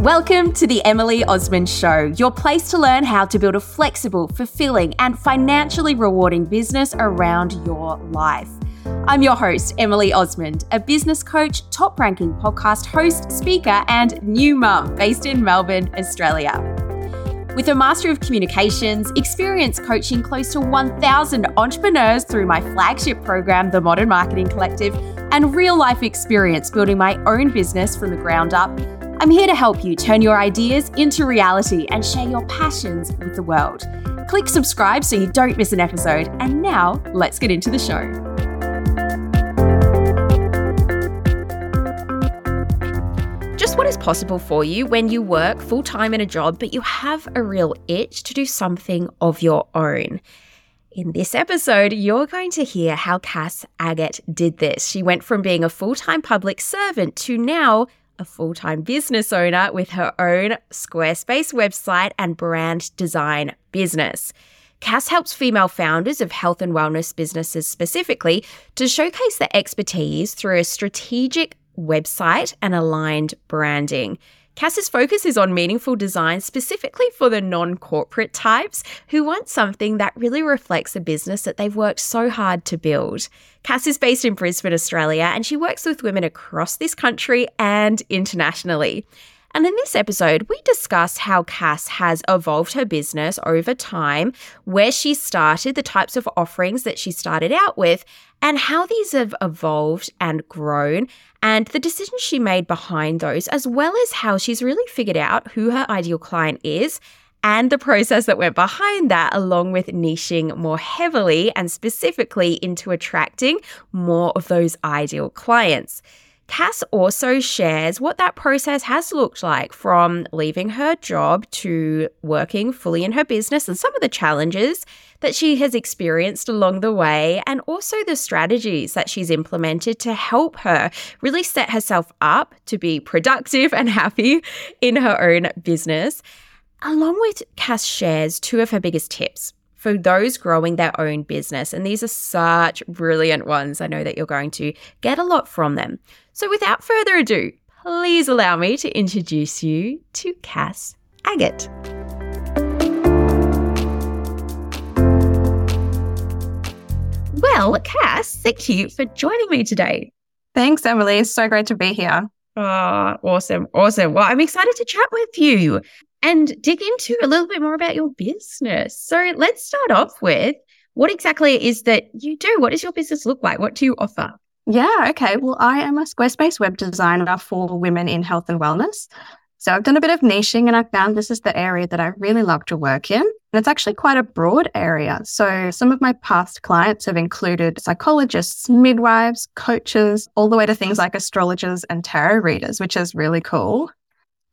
Welcome to the Emily Osmond Show, your place to learn how to build a flexible, fulfilling, and financially rewarding business around your life. I'm your host, Emily Osmond, a business coach, top ranking podcast host, speaker, and new mum based in Melbourne, Australia. With a Master of Communications, experience coaching close to 1,000 entrepreneurs through my flagship program, the Modern Marketing Collective, and real life experience building my own business from the ground up, I'm here to help you turn your ideas into reality and share your passions with the world. Click subscribe so you don't miss an episode. And now, let's get into the show. Just what is possible for you when you work full time in a job, but you have a real itch to do something of your own. In this episode, you're going to hear how Cass Aggett did this. She went from being a full time public servant to now a full time business owner with her own Squarespace website and brand design business. Cass helps female founders of health and wellness businesses specifically to showcase their expertise through a strategic website and aligned branding. Cass's focus is on meaningful design specifically for the non corporate types who want something that really reflects the business that they've worked so hard to build. Cass is based in Brisbane, Australia, and she works with women across this country and internationally. And in this episode, we discuss how Cass has evolved her business over time, where she started, the types of offerings that she started out with, and how these have evolved and grown, and the decisions she made behind those, as well as how she's really figured out who her ideal client is and the process that went behind that, along with niching more heavily and specifically into attracting more of those ideal clients. Cass also shares what that process has looked like from leaving her job to working fully in her business and some of the challenges that she has experienced along the way, and also the strategies that she's implemented to help her really set herself up to be productive and happy in her own business. Along with Cass shares two of her biggest tips for those growing their own business. And these are such brilliant ones. I know that you're going to get a lot from them. So without further ado, please allow me to introduce you to Cass Aggett. Well, Cass, thank you for joining me today. Thanks, Emily. It's so great to be here. Oh, awesome. Awesome. Well, I'm excited to chat with you and dig into a little bit more about your business. So let's start off with what exactly it is that you do. What does your business look like? What do you offer? Yeah, okay. Well, I am a Squarespace web designer for women in health and wellness. So I've done a bit of niching and I found this is the area that I really love to work in. And it's actually quite a broad area. So some of my past clients have included psychologists, midwives, coaches, all the way to things like astrologers and tarot readers, which is really cool.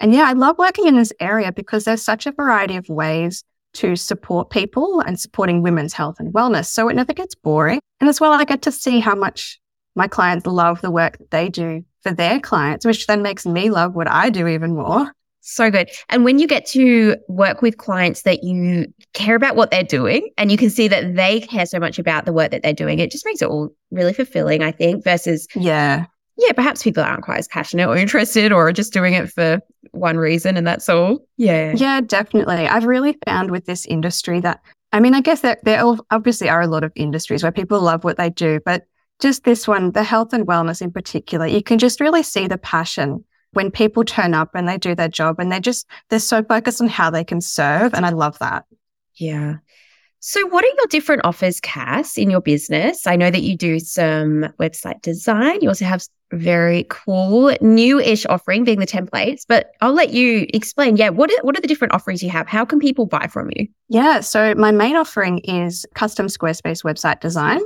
And yeah, I love working in this area because there's such a variety of ways to support people and supporting women's health and wellness. So it never gets boring. And as well, I get to see how much my clients love the work that they do for their clients, which then makes me love what I do even more. So good. And when you get to work with clients that you care about what they're doing and you can see that they care so much about the work that they're doing, it just makes it all really fulfilling, I think, versus yeah yeah, perhaps people aren't quite as passionate or interested or just doing it for one reason and that's all. Yeah. Yeah, definitely. I've really found with this industry that, I mean, I guess that there obviously are a lot of industries where people love what they do, but just this one, the health and wellness in particular, you can just really see the passion when people turn up and they do their job and they just, they're so focused on how they can serve. And I love that. Yeah. So, what are your different offers, Cass, in your business? I know that you do some website design. You also have very cool new-ish offering being the templates, but I'll let you explain. Yeah, what are, what are the different offerings you have? How can people buy from you? Yeah, so my main offering is custom Squarespace website design.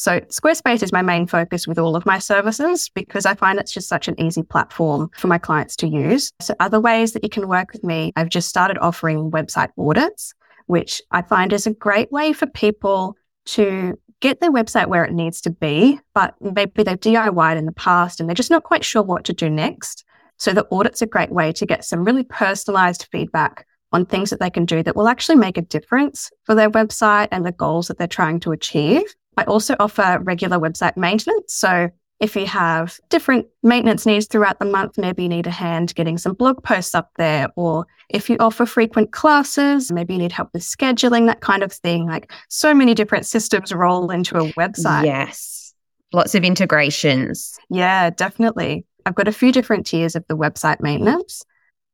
So Squarespace is my main focus with all of my services because I find it's just such an easy platform for my clients to use. So other ways that you can work with me, I've just started offering website audits which I find is a great way for people to get their website where it needs to be, but maybe they've DIYed in the past and they're just not quite sure what to do next. So the audit's a great way to get some really personalized feedback on things that they can do that will actually make a difference for their website and the goals that they're trying to achieve. I also offer regular website maintenance. So If you have different maintenance needs throughout the month, maybe you need a hand getting some blog posts up there. Or if you offer frequent classes, maybe you need help with scheduling, that kind of thing. Like so many different systems roll into a website. Yes. Lots of integrations. Yeah, definitely. I've got a few different tiers of the website maintenance.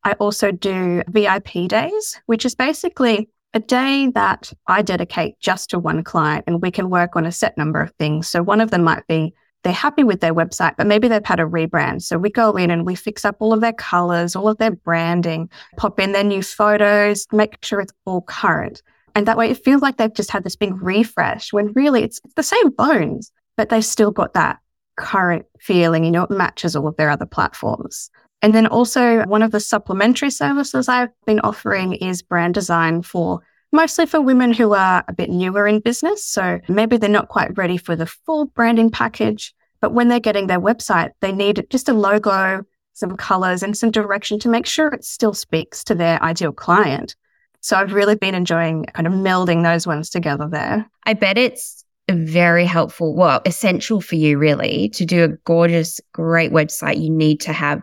I also do VIP days, which is basically a day that I dedicate just to one client and we can work on a set number of things. So one of them might be they're happy with their website, but maybe they've had a rebrand. So we go in and we fix up all of their colors, all of their branding, pop in their new photos, make sure it's all current. And that way it feels like they've just had this big refresh when really it's, the same bones, but they've still got that current feeling, you know, it matches all of their other platforms. And then also one of the supplementary services I've been offering is brand design for mostly for women who are a bit newer in business. So maybe they're not quite ready for the full branding package, but when they're getting their website, they need just a logo, some colors and some direction to make sure it still speaks to their ideal client. So I've really been enjoying kind of melding those ones together there. I bet it's very helpful, well, essential for you really to do a gorgeous, great website. You need to have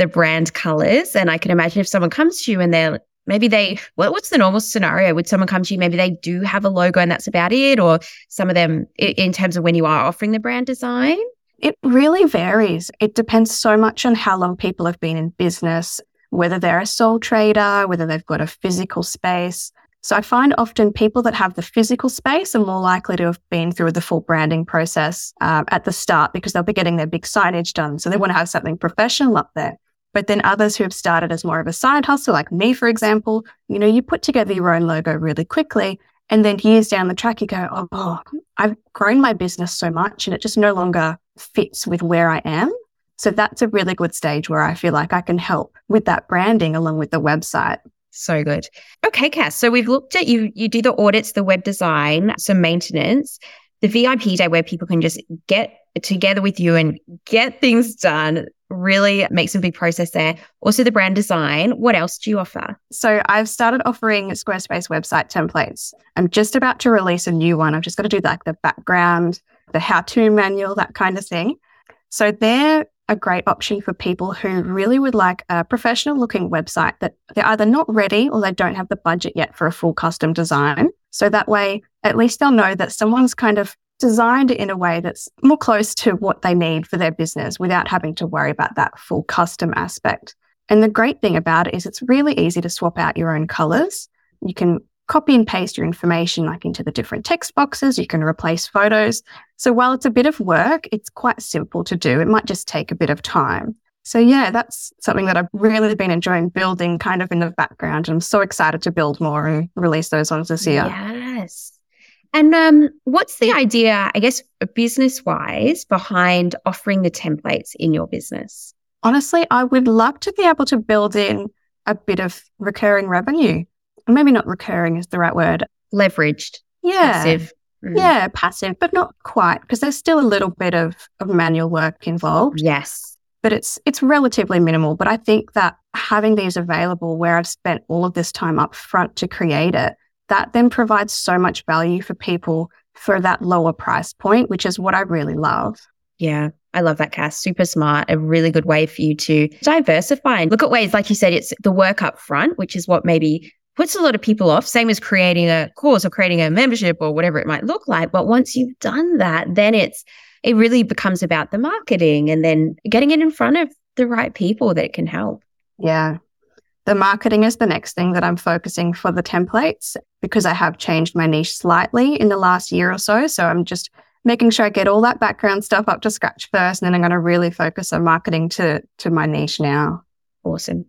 the brand colors. And I can imagine if someone comes to you and they're maybe they, well, what's the normal scenario? Would someone come to you? Maybe they do have a logo and that's about it. Or some of them, in terms of when you are offering the brand design? It really varies. It depends so much on how long people have been in business, whether they're a sole trader, whether they've got a physical space. So I find often people that have the physical space are more likely to have been through the full branding process um, at the start because they'll be getting their big signage done. So they want to have something professional up there. But then others who have started as more of a side hustle, like me, for example, you know, you put together your own logo really quickly. And then years down the track, you go, oh, oh, I've grown my business so much and it just no longer fits with where I am. So that's a really good stage where I feel like I can help with that branding along with the website. So good. Okay, Cass. So we've looked at you, you do the audits, the web design, some maintenance, the VIP day where people can just get together with you and get things done really makes a big process there. Also, the brand design. What else do you offer? So, I've started offering Squarespace website templates. I'm just about to release a new one. I've just got to do like the background, the how to manual, that kind of thing. So, they're a great option for people who really would like a professional looking website that they're either not ready or they don't have the budget yet for a full custom design. So that way, at least they'll know that someone's kind of designed in a way that's more close to what they need for their business without having to worry about that full custom aspect. And the great thing about it is it's really easy to swap out your own colors. You can copy and paste your information like into the different text boxes. You can replace photos. So while it's a bit of work, it's quite simple to do. It might just take a bit of time. So yeah, that's something that I've really been enjoying building kind of in the background. I'm so excited to build more and release those ones this year. Yes. And um, what's the idea, I guess, business wise, behind offering the templates in your business? Honestly, I would love to be able to build in a bit of recurring revenue. Maybe not recurring is the right word. Leveraged. Yeah. Passive. Mm. Yeah, passive, but not quite because there's still a little bit of, of manual work involved. Yes. But it's it's relatively minimal. But I think that having these available where I've spent all of this time up front to create it that then provides so much value for people for that lower price point, which is what I really love. Yeah, I love that Cass. Super smart. A really good way for you to diversify and look at ways, like you said, it's the work up front, which is what maybe puts a lot of people off. Same as creating a course or creating a membership or whatever it might look like. But once you've done that, then it's it really becomes about the marketing and then getting it in front of the right people that it can help. Yeah, the marketing is the next thing that I'm focusing for the templates because I have changed my niche slightly in the last year or so. So I'm just making sure I get all that background stuff up to scratch first, and then I'm going to really focus on marketing to to my niche now. Awesome.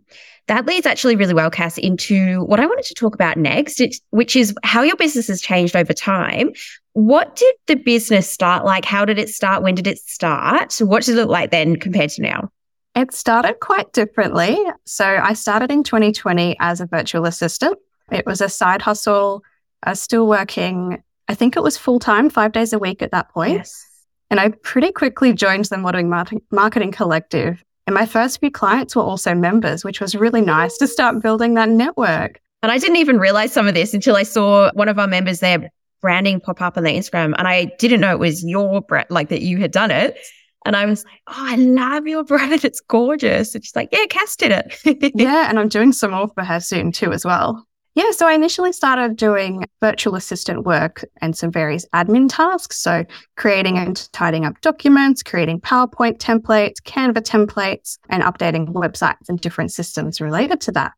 That leads actually really well, Cass, into what I wanted to talk about next, which is how your business has changed over time. What did the business start like? How did it start? When did it start? What did it look like then compared to now? It started quite differently. So I started in 2020 as a virtual assistant. It was a side hustle. I was still working, I think it was full time, five days a week at that point. Yes. And I pretty quickly joined the Modern Marketing Collective. And my first few clients were also members, which was really nice to start building that network. And I didn't even realize some of this until I saw one of our members there branding pop up on their Instagram. And I didn't know it was your brand, like that you had done it. And I was like, oh, I love your brand. It's gorgeous. And she's like, yeah, Cass did it. yeah. And I'm doing some more for her soon too, as well. Yeah, so I initially started doing virtual assistant work and some various admin tasks. So creating and tidying up documents, creating PowerPoint templates, Canva templates, and updating websites and different systems related to that.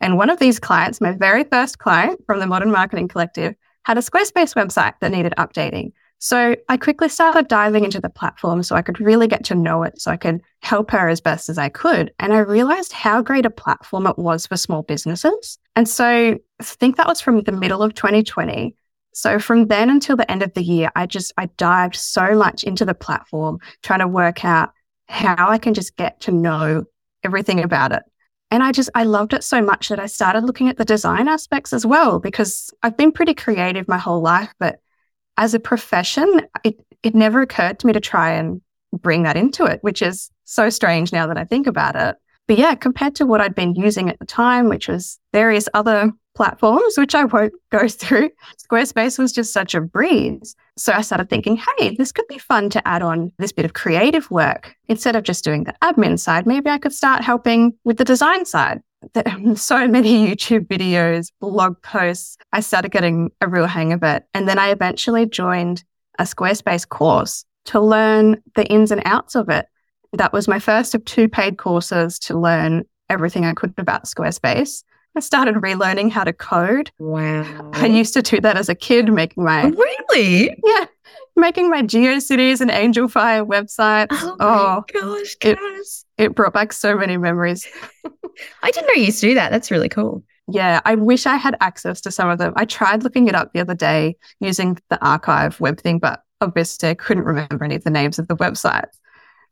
And one of these clients, my very first client from the Modern Marketing Collective, had a Squarespace website that needed updating. So I quickly started diving into the platform so I could really get to know it, so I could help her as best as I could. And I realized how great a platform it was for small businesses. And so I think that was from the middle of 2020. So from then until the end of the year, I just, I dived so much into the platform, trying to work out how I can just get to know everything about it. And I just, I loved it so much that I started looking at the design aspects as well, because I've been pretty creative my whole life, but as a profession, it, it never occurred to me to try and bring that into it, which is so strange now that I think about it. But yeah, compared to what I'd been using at the time, which was various other platforms, which I won't go through, Squarespace was just such a breeze. So I started thinking, hey, this could be fun to add on this bit of creative work. Instead of just doing the admin side, maybe I could start helping with the design side so many YouTube videos, blog posts. I started getting a real hang of it. And then I eventually joined a Squarespace course to learn the ins and outs of it. That was my first of two paid courses to learn everything I could about Squarespace. I started relearning how to code. Wow. I used to do that as a kid, making my. Oh, really? Yeah. Making my GeoCities and Angelfire websites. Oh, oh gosh, It, it brought back so many memories. I didn't know you used to do that. That's really cool. Yeah, I wish I had access to some of them. I tried looking it up the other day using the archive web thing, but obviously I couldn't remember any of the names of the websites.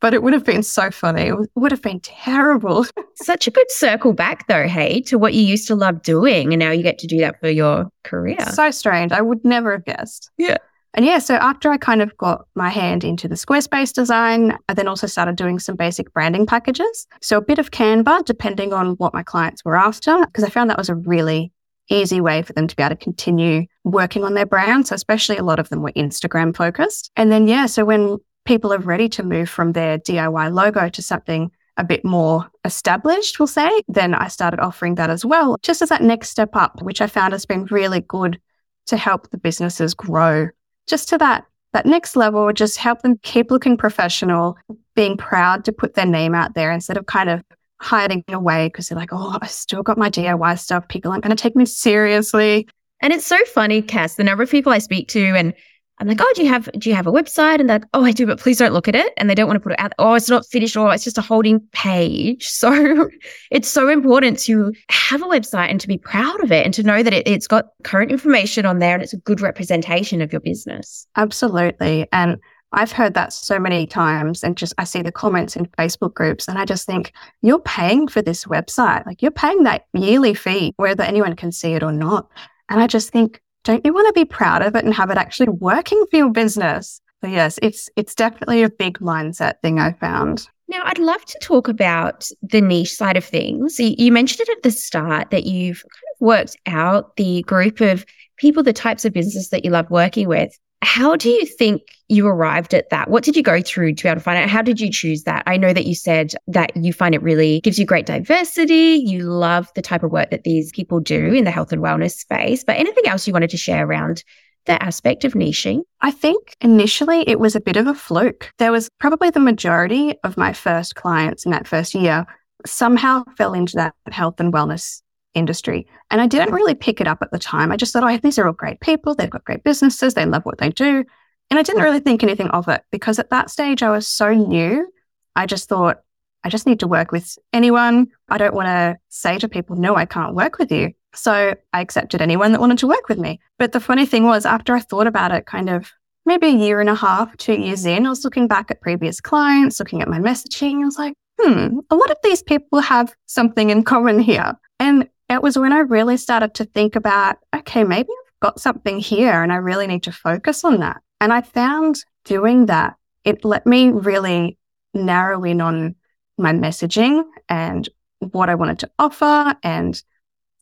But it would have been so funny. It would have been terrible. Such a good circle back, though, hey, to what you used to love doing. And now you get to do that for your career. So strange. I would never have guessed. Yeah. And yeah, so after I kind of got my hand into the Squarespace design, I then also started doing some basic branding packages. So a bit of Canva, depending on what my clients were after, because I found that was a really easy way for them to be able to continue working on their brand. So especially a lot of them were Instagram focused. And then, yeah, so when people are ready to move from their DIY logo to something a bit more established, we'll say, then I started offering that as well, just as that next step up, which I found has been really good to help the businesses grow just to that that next level, just help them keep looking professional, being proud to put their name out there instead of kind of hiding away because they're like, oh, I still got my DIY stuff. People aren't going to take me seriously. And it's so funny, Cass, the number of people I speak to and I'm like, oh, do you have do you have a website? And they're like, oh, I do, but please don't look at it. And they don't want to put it out. Oh, it's not finished, or it's just a holding page. So it's so important to have a website and to be proud of it and to know that it, it's got current information on there and it's a good representation of your business. Absolutely. And I've heard that so many times and just I see the comments in Facebook groups and I just think you're paying for this website. Like you're paying that yearly fee, whether anyone can see it or not. And I just think don't you want to be proud of it and have it actually working for your business? So yes, it's it's definitely a big mindset thing I found. Now, I'd love to talk about the niche side of things. You mentioned it at the start that you've kind of worked out the group of people, the types of business that you love working with. How do you think you arrived at that? What did you go through to be able to find out? How did you choose that? I know that you said that you find it really gives you great diversity. You love the type of work that these people do in the health and wellness space. But anything else you wanted to share around that aspect of niching? I think initially it was a bit of a fluke. There was probably the majority of my first clients in that first year somehow fell into that health and wellness industry. And I didn't really pick it up at the time. I just thought, oh, these are all great people. They've got great businesses. They love what they do. And I didn't really think anything of it because at that stage I was so new. I just thought, I just need to work with anyone. I don't want to say to people, no, I can't work with you. So I accepted anyone that wanted to work with me. But the funny thing was, after I thought about it, kind of maybe a year and a half, two years in, I was looking back at previous clients, looking at my messaging. I was like, hmm, a lot of these people have something in common here. And it was when I really started to think about, okay, maybe I've got something here and I really need to focus on that. And I found doing that, it let me really narrow in on my messaging and what I wanted to offer and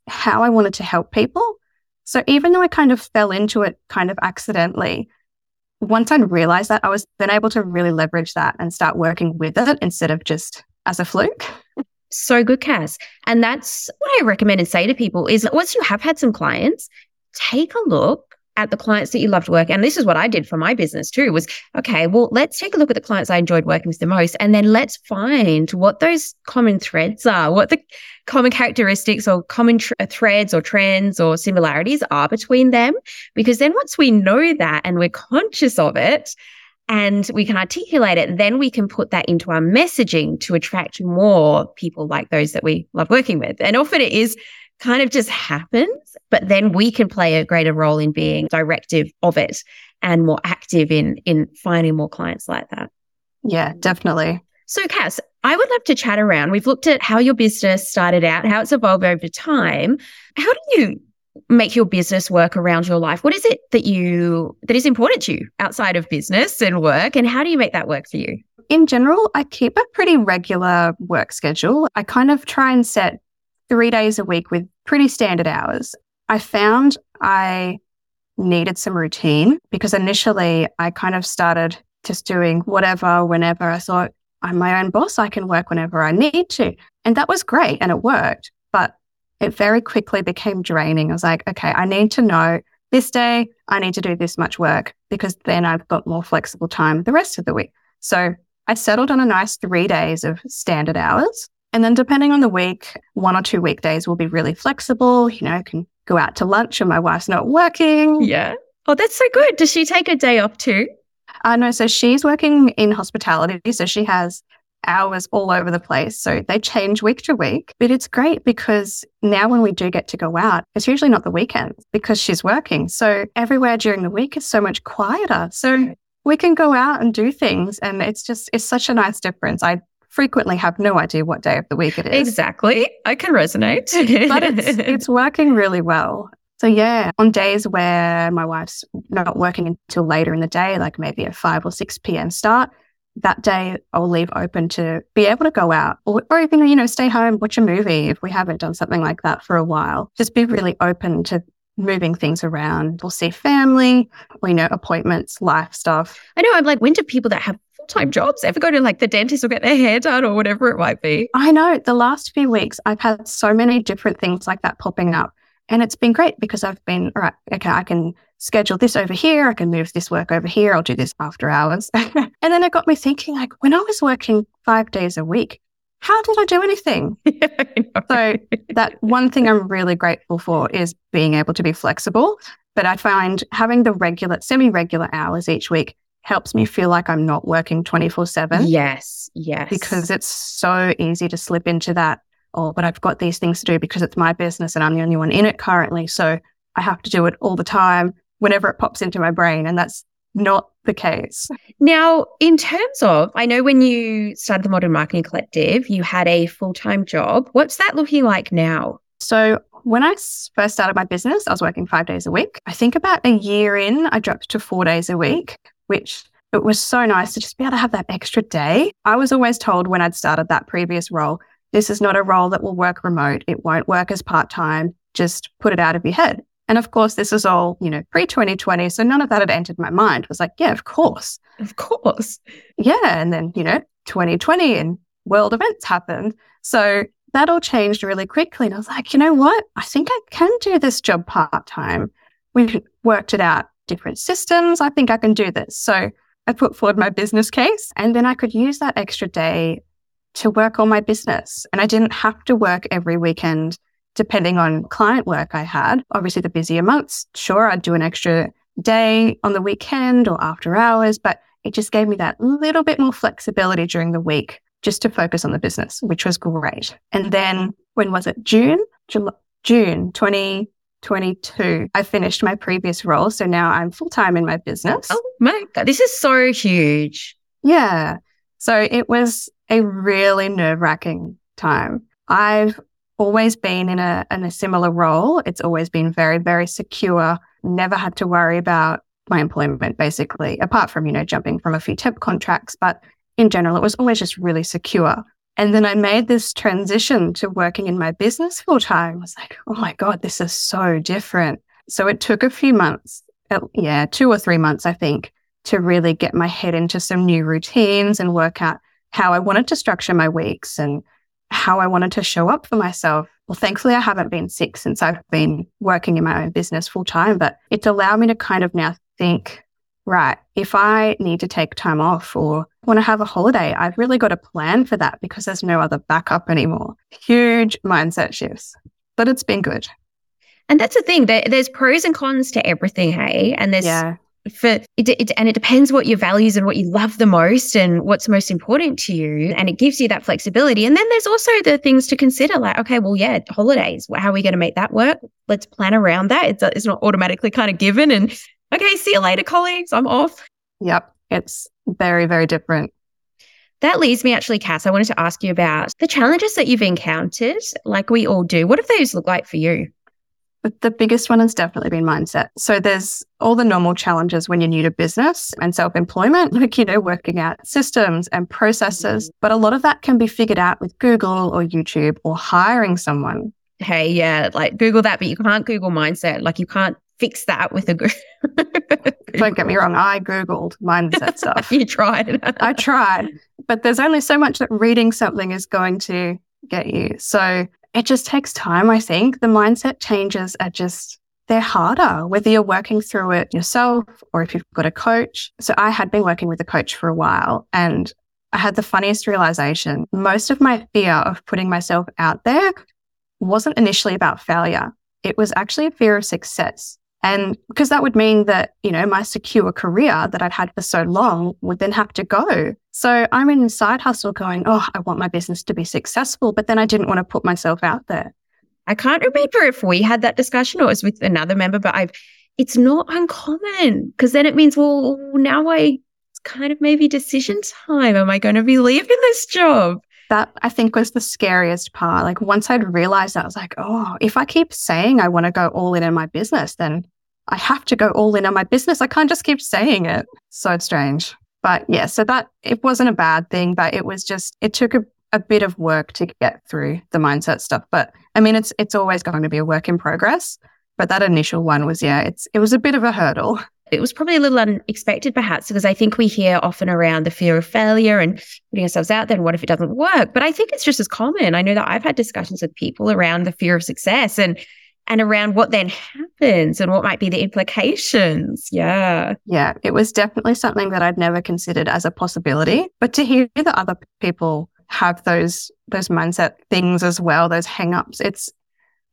how I wanted to help people. So even though I kind of fell into it kind of accidentally, once I realized that, I was then able to really leverage that and start working with it instead of just as a fluke. So good, Cass. And that's what I recommend and say to people is once you have had some clients, take a look at the clients that you loved to work. And this is what I did for my business too was, okay, well, let's take a look at the clients I enjoyed working with the most. And then let's find what those common threads are, what the common characteristics or common tr- uh, threads or trends or similarities are between them. Because then once we know that and we're conscious of it, and we can articulate it, then we can put that into our messaging to attract more people like those that we love working with. And often it is kind of just happens, but then we can play a greater role in being directive of it and more active in in finding more clients like that. Yeah, definitely. So Cass, I would love to chat around. We've looked at how your business started out, how it's evolved over time. How do you make your business work around your life? What is it that you that is important to you outside of business and work and how do you make that work for you? In general, I keep a pretty regular work schedule. I kind of try and set three days a week with pretty standard hours. I found I needed some routine because initially I kind of started just doing whatever, whenever. I thought, I'm my own boss. I can work whenever I need to. And that was great and it worked. But it very quickly became draining. I was like, okay, I need to know this day I need to do this much work because then I've got more flexible time the rest of the week. So I settled on a nice three days of standard hours. And then depending on the week, one or two weekdays will be really flexible. You know, I can go out to lunch and my wife's not working. Yeah. Oh, that's so good. Does she take a day off too? Uh, no, so she's working in hospitality. So she has hours all over the place. So they change week to week. But it's great because now when we do get to go out, it's usually not the weekend because she's working. So everywhere during the week is so much quieter. So we can go out and do things. And it's just, it's such a nice difference. I frequently have no idea what day of the week it is. Exactly. I can resonate. but it's, it's working really well. So, yeah, on days where my wife's not working until later in the day, like maybe a 5 or 6 p.m. start, that day I'll leave open to be able to go out or, or even, you know, stay home, watch a movie if we haven't done something like that for a while. Just be really open to moving things around. We'll see family, we know, appointments, life stuff. I know I'm like, when do people that have full-time jobs ever go to like the dentist or get their hair done or whatever it might be? I know. The last few weeks, I've had so many different things like that popping up. And it's been great because I've been, all right, okay, I can schedule this over here. I can move this work over here. I'll do this after hours. and then it got me thinking, like, when I was working five days a week, how did I do anything? so that one thing I'm really grateful for is being able to be flexible. But I find having the regular, semi-regular hours each week helps me feel like I'm not working 24 7. Yes, yes. Because it's so easy to slip into that. Oh, but I've got these things to do because it's my business and I'm the only one in it currently. So I have to do it all the time whenever it pops into my brain. And that's not the case. Now, in terms of, I know when you started the Modern Marketing Collective, you had a full time job. What's that looking like now? So, when I first started my business, I was working five days a week. I think about a year in, I dropped to four days a week which it was so nice to just be able to have that extra day. I was always told when I'd started that previous role, this is not a role that will work remote. It won't work as part time. Just put it out of your head. And of course, this was all, you know, pre 2020. So none of that had entered my mind. It was like, yeah, of course. Of course. Yeah. And then, you know, 2020 and world events happened. So that all changed really quickly. And I was like, you know what? I think I can do this job part time. We worked it out different systems. I think I can do this. So I put forward my business case and then I could use that extra day to work on my business. And I didn't have to work every weekend depending on client work I had. Obviously, the busier months, sure, I'd do an extra day on the weekend or after hours, but it just gave me that little bit more flexibility during the week just to focus on the business, which was great. And then when was it? June? July, June 2022. I finished my previous role. So now I'm full time in my business. Oh my God, this is so huge. Yeah. So it was a really nerve wracking time. I've always been in a, in a similar role. It's always been very, very secure, never had to worry about my employment, basically, apart from, you know, jumping from a few temp contracts. But in general, it was always just really secure. And then I made this transition to working in my business full time. I was like, oh my God, this is so different. So it took a few months, yeah, two or three months, I think, to really get my head into some new routines and work out how I wanted to structure my weeks and how I wanted to show up for myself. Well, thankfully, I haven't been sick since I've been working in my own business full time, but it's allowed me to kind of now think, right, if I need to take time off or want to have a holiday, I've really got a plan for that because there's no other backup anymore. Huge mindset shifts, but it's been good. And that's the thing. There, there's pros and cons to everything, hey. And there's yeah. For it, it, and it depends what your values and what you love the most and what's most important to you. And it gives you that flexibility. And then there's also the things to consider, like, okay, well, yeah, holidays. How are we going to make that work? Let's plan around that. It's it's not automatically kind of given. And okay, see you later, colleagues. I'm off. Yep, it's very very different. That leads me actually, Cass. I wanted to ask you about the challenges that you've encountered, like we all do. What have those look like for you? But the biggest one has definitely been mindset. So there's all the normal challenges when you're new to business and self employment, like, you know, working out systems and processes. Mm-hmm. But a lot of that can be figured out with Google or YouTube or hiring someone. Hey, yeah, like Google that, but you can't Google mindset. Like you can't fix that with a Google. Don't get me wrong. I Googled mindset stuff. you tried. I tried, but there's only so much that reading something is going to get you. So it just takes time, I think. The mindset changes are just, they're harder, whether you're working through it yourself or if you've got a coach. So I had been working with a coach for a while and I had the funniest realization. Most of my fear of putting myself out there wasn't initially about failure. It was actually a fear of success. And because that would mean that, you know, my secure career that I'd had for so long would then have to go. So I'm in side hustle going, oh, I want my business to be successful, but then I didn't want to put myself out there. I can't remember if we had that discussion or it was with another member, but I've, it's not uncommon because then it means, well, now I, it's kind of maybe decision time. Am I going to be leaving this job? that I think was the scariest part. Like once I'd realized that, I was like, oh, if I keep saying I want to go all in in my business, then I have to go all in on my business. I can't just keep saying it. So strange. But yeah, so that it wasn't a bad thing, but it was just, it took a, a bit of work to get through the mindset stuff. But I mean, it's, it's always going to be a work in progress. But that initial one was, yeah, it's, it was a bit of a hurdle. It was probably a little unexpected, perhaps, because I think we hear often around the fear of failure and putting ourselves out there. And what if it doesn't work? But I think it's just as common. I know that I've had discussions with people around the fear of success and and around what then happens and what might be the implications. Yeah. Yeah. It was definitely something that I'd never considered as a possibility. But to hear that other people have those those mindset things as well, those hang-ups, it's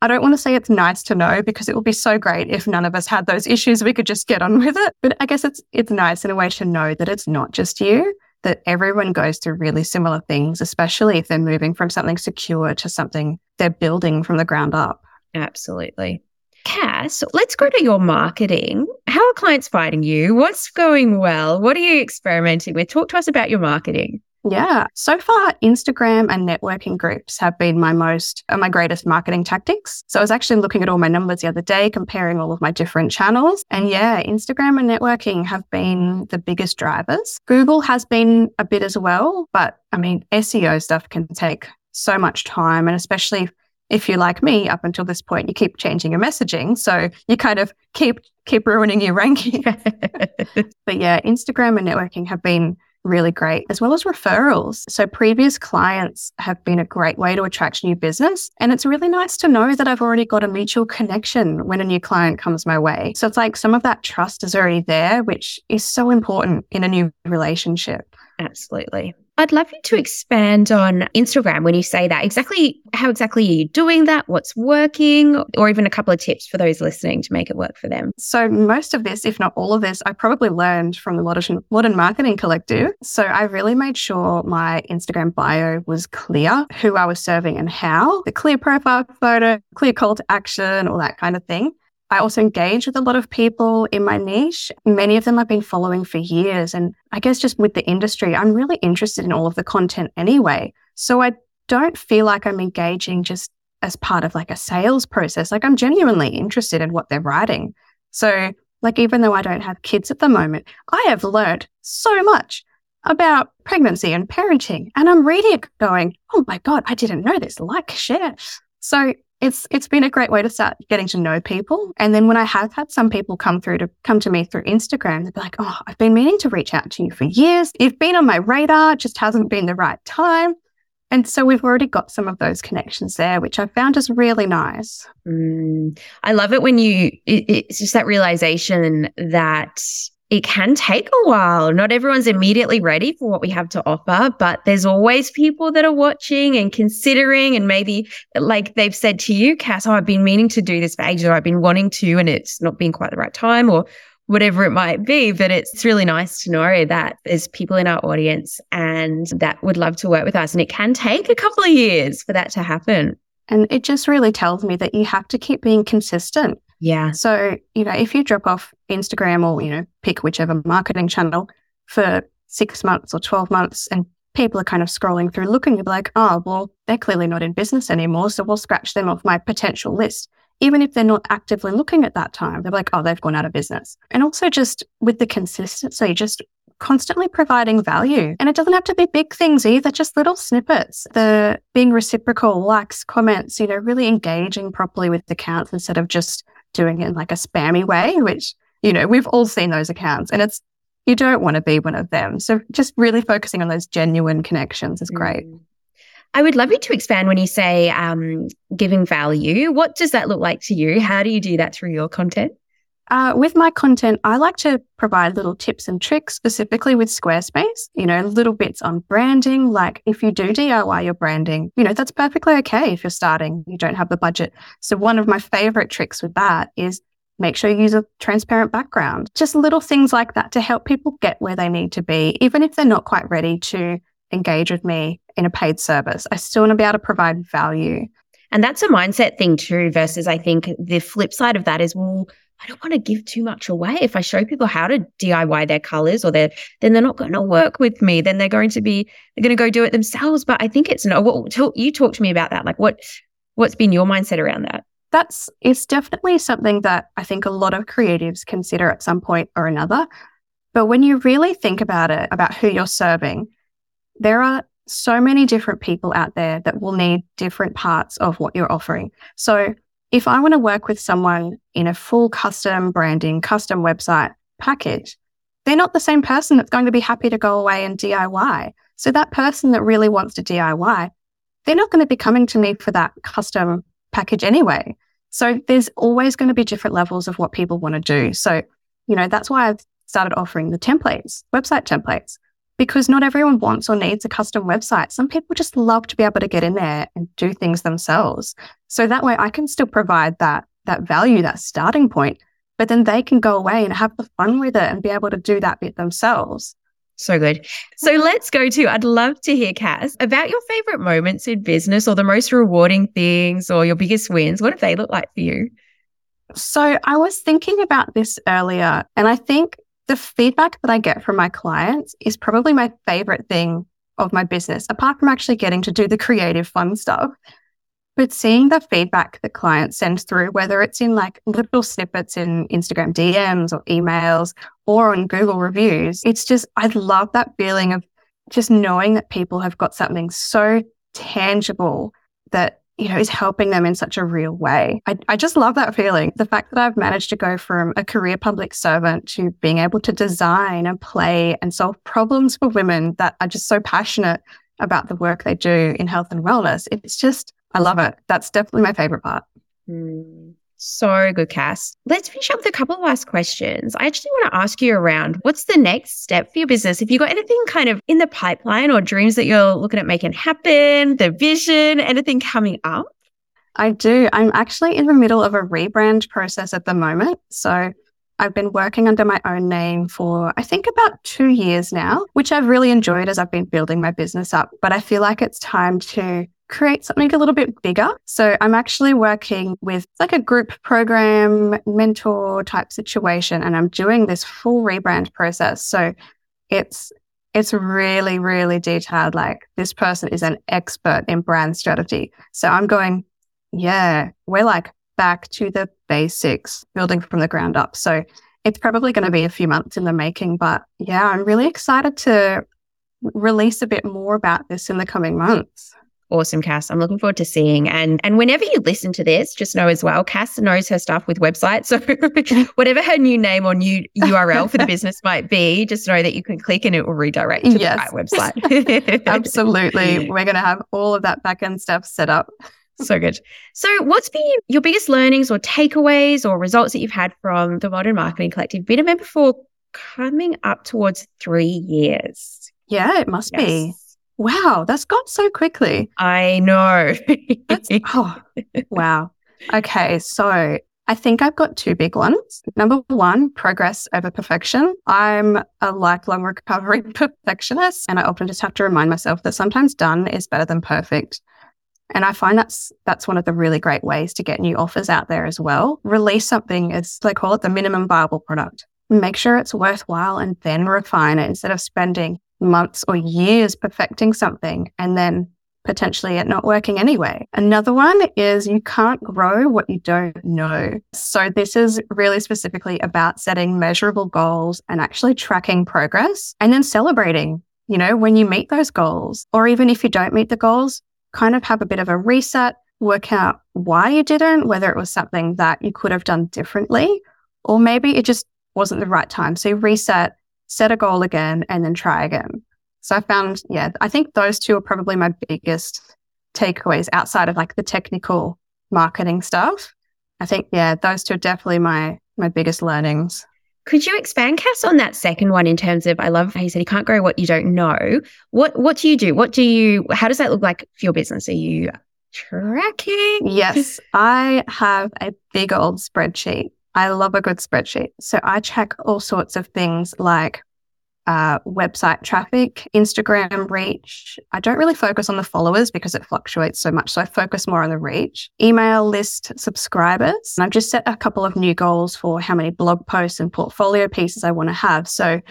I don't want to say it's nice to know because it would be so great if none of us had those issues. We could just get on with it. But I guess it's it's nice in a way to know that it's not just you, that everyone goes through really similar things, especially if they're moving from something secure to something they're building from the ground up. Absolutely. Cass, let's go to your marketing. How are clients finding you? What's going well? What are you experimenting with? Talk to us about your marketing. Yeah. So far, Instagram and networking groups have been my most, uh, my greatest marketing tactics. So I was actually looking at all my numbers the other day, comparing all of my different channels. And yeah, Instagram and networking have been the biggest drivers. Google has been a bit as well, but I mean, SEO stuff can take so much time. And especially if you're like me, up until this point, you keep changing your messaging. So you kind of keep, keep ruining your ranking. but yeah, Instagram and networking have been really great, as well as referrals. So, previous clients have been a great way to attract new business. And it's really nice to know that I've already got a mutual connection when a new client comes my way. So, it's like some of that trust is already there, which is so important in a new relationship. Absolutely. I'd love you to expand on Instagram when you say that. Exactly how exactly are you doing that? What's working? Or even a couple of tips for those listening to make it work for them. So most of this, if not all of this, I probably learned from the Modern, Modern Marketing Collective. So I really made sure my Instagram bio was clear, who I was serving and how, the clear profile photo, clear call to action, all that kind of thing. I also engage with a lot of people in my niche. Many of them I've been following for years. And I guess just with the industry, I'm really interested in all of the content anyway. So I don't feel like I'm engaging just as part of like a sales process. Like I'm genuinely interested in what they're writing. So like, even though I don't have kids at the moment, I have learned so much about pregnancy and parenting. And I'm reading it going, oh my God, I didn't know this. Like, share. So it's it's been a great way to start getting to know people. And then when I have had some people come through to come to me through Instagram, they're like, "Oh, I've been meaning to reach out to you for years. You've been on my radar, just hasn't been the right time." And so we've already got some of those connections there, which I found is really nice. Mm, I love it when you, it, it's just that realization that it can take a while. Not everyone's immediately ready for what we have to offer, but there's always people that are watching and considering. And maybe like they've said to you, Cass, oh, I've been meaning to do this for ages, or I've been wanting to, and it's not been quite the right time, or whatever it might be. But it's really nice to know that there's people in our audience and that would love to work with us. And it can take a couple of years for that to happen. And it just really tells me that you have to keep being consistent. Yeah. So, you know, if you drop off Instagram or, you know, pick whichever marketing channel for six months or 12 months and people are kind of scrolling through looking, you'll be like, oh, well, they're clearly not in business anymore. So we'll scratch them off my potential list. Even if they're not actively looking at that time, they're like, oh, they've gone out of business. And also just with the consistency, just constantly providing value. And it doesn't have to be big things either, just little snippets. The being reciprocal, likes, comments, you know, really engaging properly with the accounts instead of just doing it in like a spammy way, which, you know, we've all seen those accounts and it's, you don't want to be one of them. So just really focusing on those genuine connections is great. Mm. I would love you to expand when you say um, giving value. What does that look like to you? How do you do that through your content? Uh, with my content, I like to provide little tips and tricks, specifically with Squarespace. You know, little bits on branding. Like if you do DIY your branding, you know, that's perfectly okay if you're starting, you don't have the budget. So, one of my favorite tricks with that is make sure you use a transparent background. Just little things like that to help people get where they need to be, even if they're not quite ready to engage with me in a paid service. I still want to be able to provide value. And that's a mindset thing too, versus I think the flip side of that is, well, I don't want to give too much away. If I show people how to DIY their colors or they're, then they're not going to work with me. Then they're going to be, they're going to go do it themselves. But I think it's no, what, you talk to me about that. Like what, what's been your mindset around that? That's, it's definitely something that I think a lot of creatives consider at some point or another. But when you really think about it, about who you're serving, there are so many different people out there that will need different parts of what you're offering. So if I want to work with someone in a full custom branding, custom website package, they're not the same person that's going to be happy to go away and DIY. So that person that really wants to DIY, they're not going to be coming to me for that custom package anyway. So there's always going to be different levels of what people want to do. So, you know, that's why I've started offering the templates, website templates because not everyone wants or needs a custom website. Some people just love to be able to get in there and do things themselves. So that way I can still provide that that value, that starting point, but then they can go away and have the fun with it and be able to do that bit themselves. So good. So let's go to, I'd love to hear, Cass, about your favorite moments in business or the most rewarding things or your biggest wins. What do they look like for you? So I was thinking about this earlier, and I think the feedback that I get from my clients is probably my favorite thing of my business, apart from actually getting to do the creative fun stuff. But seeing the feedback that clients send through, whether it's in like little snippets in Instagram DMs or emails or on Google reviews, it's just, I love that feeling of just knowing that people have got something so tangible that you know, is helping them in such a real way. I, I just love that feeling. The fact that I've managed to go from a career public servant to being able to design and play and solve problems for women that are just so passionate about the work they do in health and wellness. It's just, I love it. That's definitely my favorite part. Mm. So good, Cass. Let's finish up with a couple of last questions. I actually want to ask you around what's the next step for your business? If you've got anything kind of in the pipeline or dreams that you're looking at making happen, the vision, anything coming up? I do. I'm actually in the middle of a rebrand process at the moment. So I've been working under my own name for, I think, about two years now, which I've really enjoyed as I've been building my business up. But I feel like it's time to create something a little bit bigger. So I'm actually working with like a group program mentor type situation and I'm doing this full rebrand process. So it's it's really, really detailed. Like this person is an expert in brand strategy. So I'm going, yeah, we're like back to the basics, building from the ground up. So it's probably going to be a few months in the making, but yeah, I'm really excited to release a bit more about this in the coming months. Awesome, Cass. I'm looking forward to seeing. And and whenever you listen to this, just know as well, Cass knows her stuff with websites. So whatever her new name or new URL for the business might be, just know that you can click and it will redirect to yes. the right website. Absolutely. We're going to have all of that backend stuff set up. So good. So, what's been your biggest learnings or takeaways or results that you've had from the Modern Marketing Collective? Been a member for coming up towards three years. Yeah, it must yes. be. Wow, that's gone so quickly. I know. oh, wow. Okay, so I think I've got two big ones. Number one, progress over perfection. I'm a lifelong recovering perfectionist, and I often just have to remind myself that sometimes done is better than perfect. And I find that's that's one of the really great ways to get new offers out there as well. Release something as they call it the minimum viable product. Make sure it's worthwhile and then refine it instead of spending months or years perfecting something and then potentially it not working anyway. Another one is you can't grow what you don't know. So this is really specifically about setting measurable goals and actually tracking progress and then celebrating, you know, when you meet those goals. Or even if you don't meet the goals, kind of have a bit of a reset, work out why you didn't, whether it was something that you could have done differently, or maybe it just wasn't the right time. So reset, set a goal again, and then try again. So I found, yeah, I think those two are probably my biggest takeaways outside of like the technical marketing stuff. I think, yeah, those two are definitely my my biggest learnings. Could you expand, Cass, on that second one in terms of I love how you said you can't grow what you don't know. What what do you do? What do you how does that look like for your business? Are you tracking? Yes, I have a big old spreadsheet. I love a good spreadsheet. So I check all sorts of things like uh, website traffic, Instagram reach. I don't really focus on the followers because it fluctuates so much. So I focus more on the reach, email list subscribers. And I've just set a couple of new goals for how many blog posts and portfolio pieces I want to have. So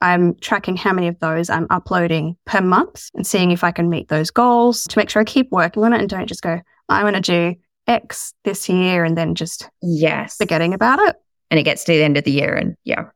I'm tracking how many of those I'm uploading per month and seeing if I can meet those goals to make sure I keep working on it and don't just go, I want to do X this year and then just yes forgetting about it. And it gets to the end of the year and yeah.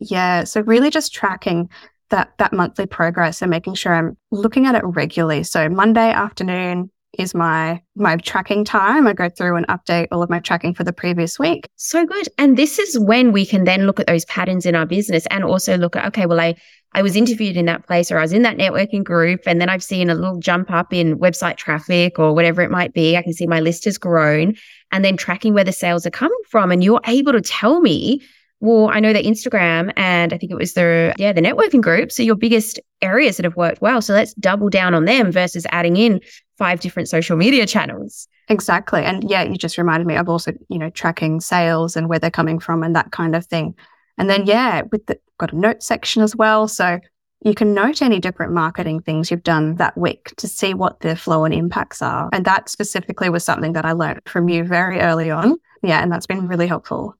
Yeah. So really just tracking that that monthly progress and making sure I'm looking at it regularly. So Monday afternoon is my my tracking time. I go through and update all of my tracking for the previous week. So good. And this is when we can then look at those patterns in our business and also look at okay, well I I was interviewed in that place or I was in that networking group and then I've seen a little jump up in website traffic or whatever it might be. I can see my list has grown and then tracking where the sales are coming from and you're able to tell me well, I know that Instagram and I think it was the yeah, the networking group. So your biggest areas that have worked well. So let's double down on them versus adding in five different social media channels. Exactly. And yeah, you just reminded me of also, you know, tracking sales and where they're coming from and that kind of thing. And then yeah, with the got a note section as well. So you can note any different marketing things you've done that week to see what the flow and impacts are. And that specifically was something that I learned from you very early on. Yeah, and that's been really helpful.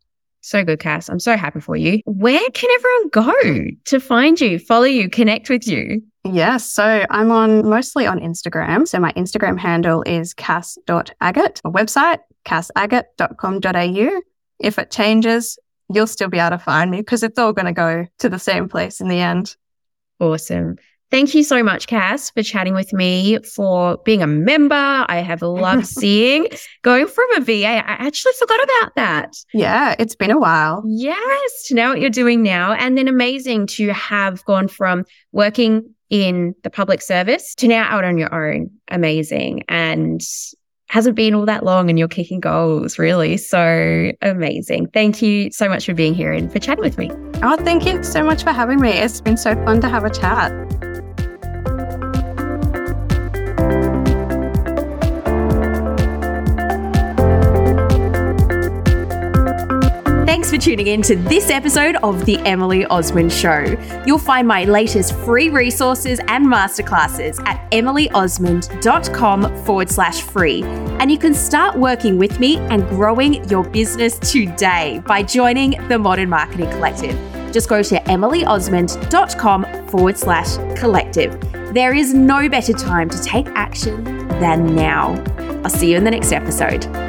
So good, Cass. I'm so happy for you. Where can everyone go to find you, follow you, connect with you? Yes. So I'm on mostly on Instagram. So my Instagram handle is cass.aggett. A website, cassaggett.com.au. If it changes, you'll still be able to find me because it's all going to go to the same place in the end. Awesome. Thank you so much, Cass, for chatting with me, for being a member. I have loved seeing going from a VA. I actually forgot about that. Yeah, it's been a while. Yes, to know what you're doing now. And then amazing to have gone from working in the public service to now out on your own. Amazing. And hasn't been all that long and you're kicking goals, really. So amazing. Thank you so much for being here and for chatting with me. Oh, thank you so much for having me. It's been so fun to have a chat. For tuning in to this episode of The Emily Osmond Show. You'll find my latest free resources and masterclasses at emilyosmond.com forward slash free. And you can start working with me and growing your business today by joining the Modern Marketing Collective. Just go to emilyosmond.com forward slash collective. There is no better time to take action than now. I'll see you in the next episode.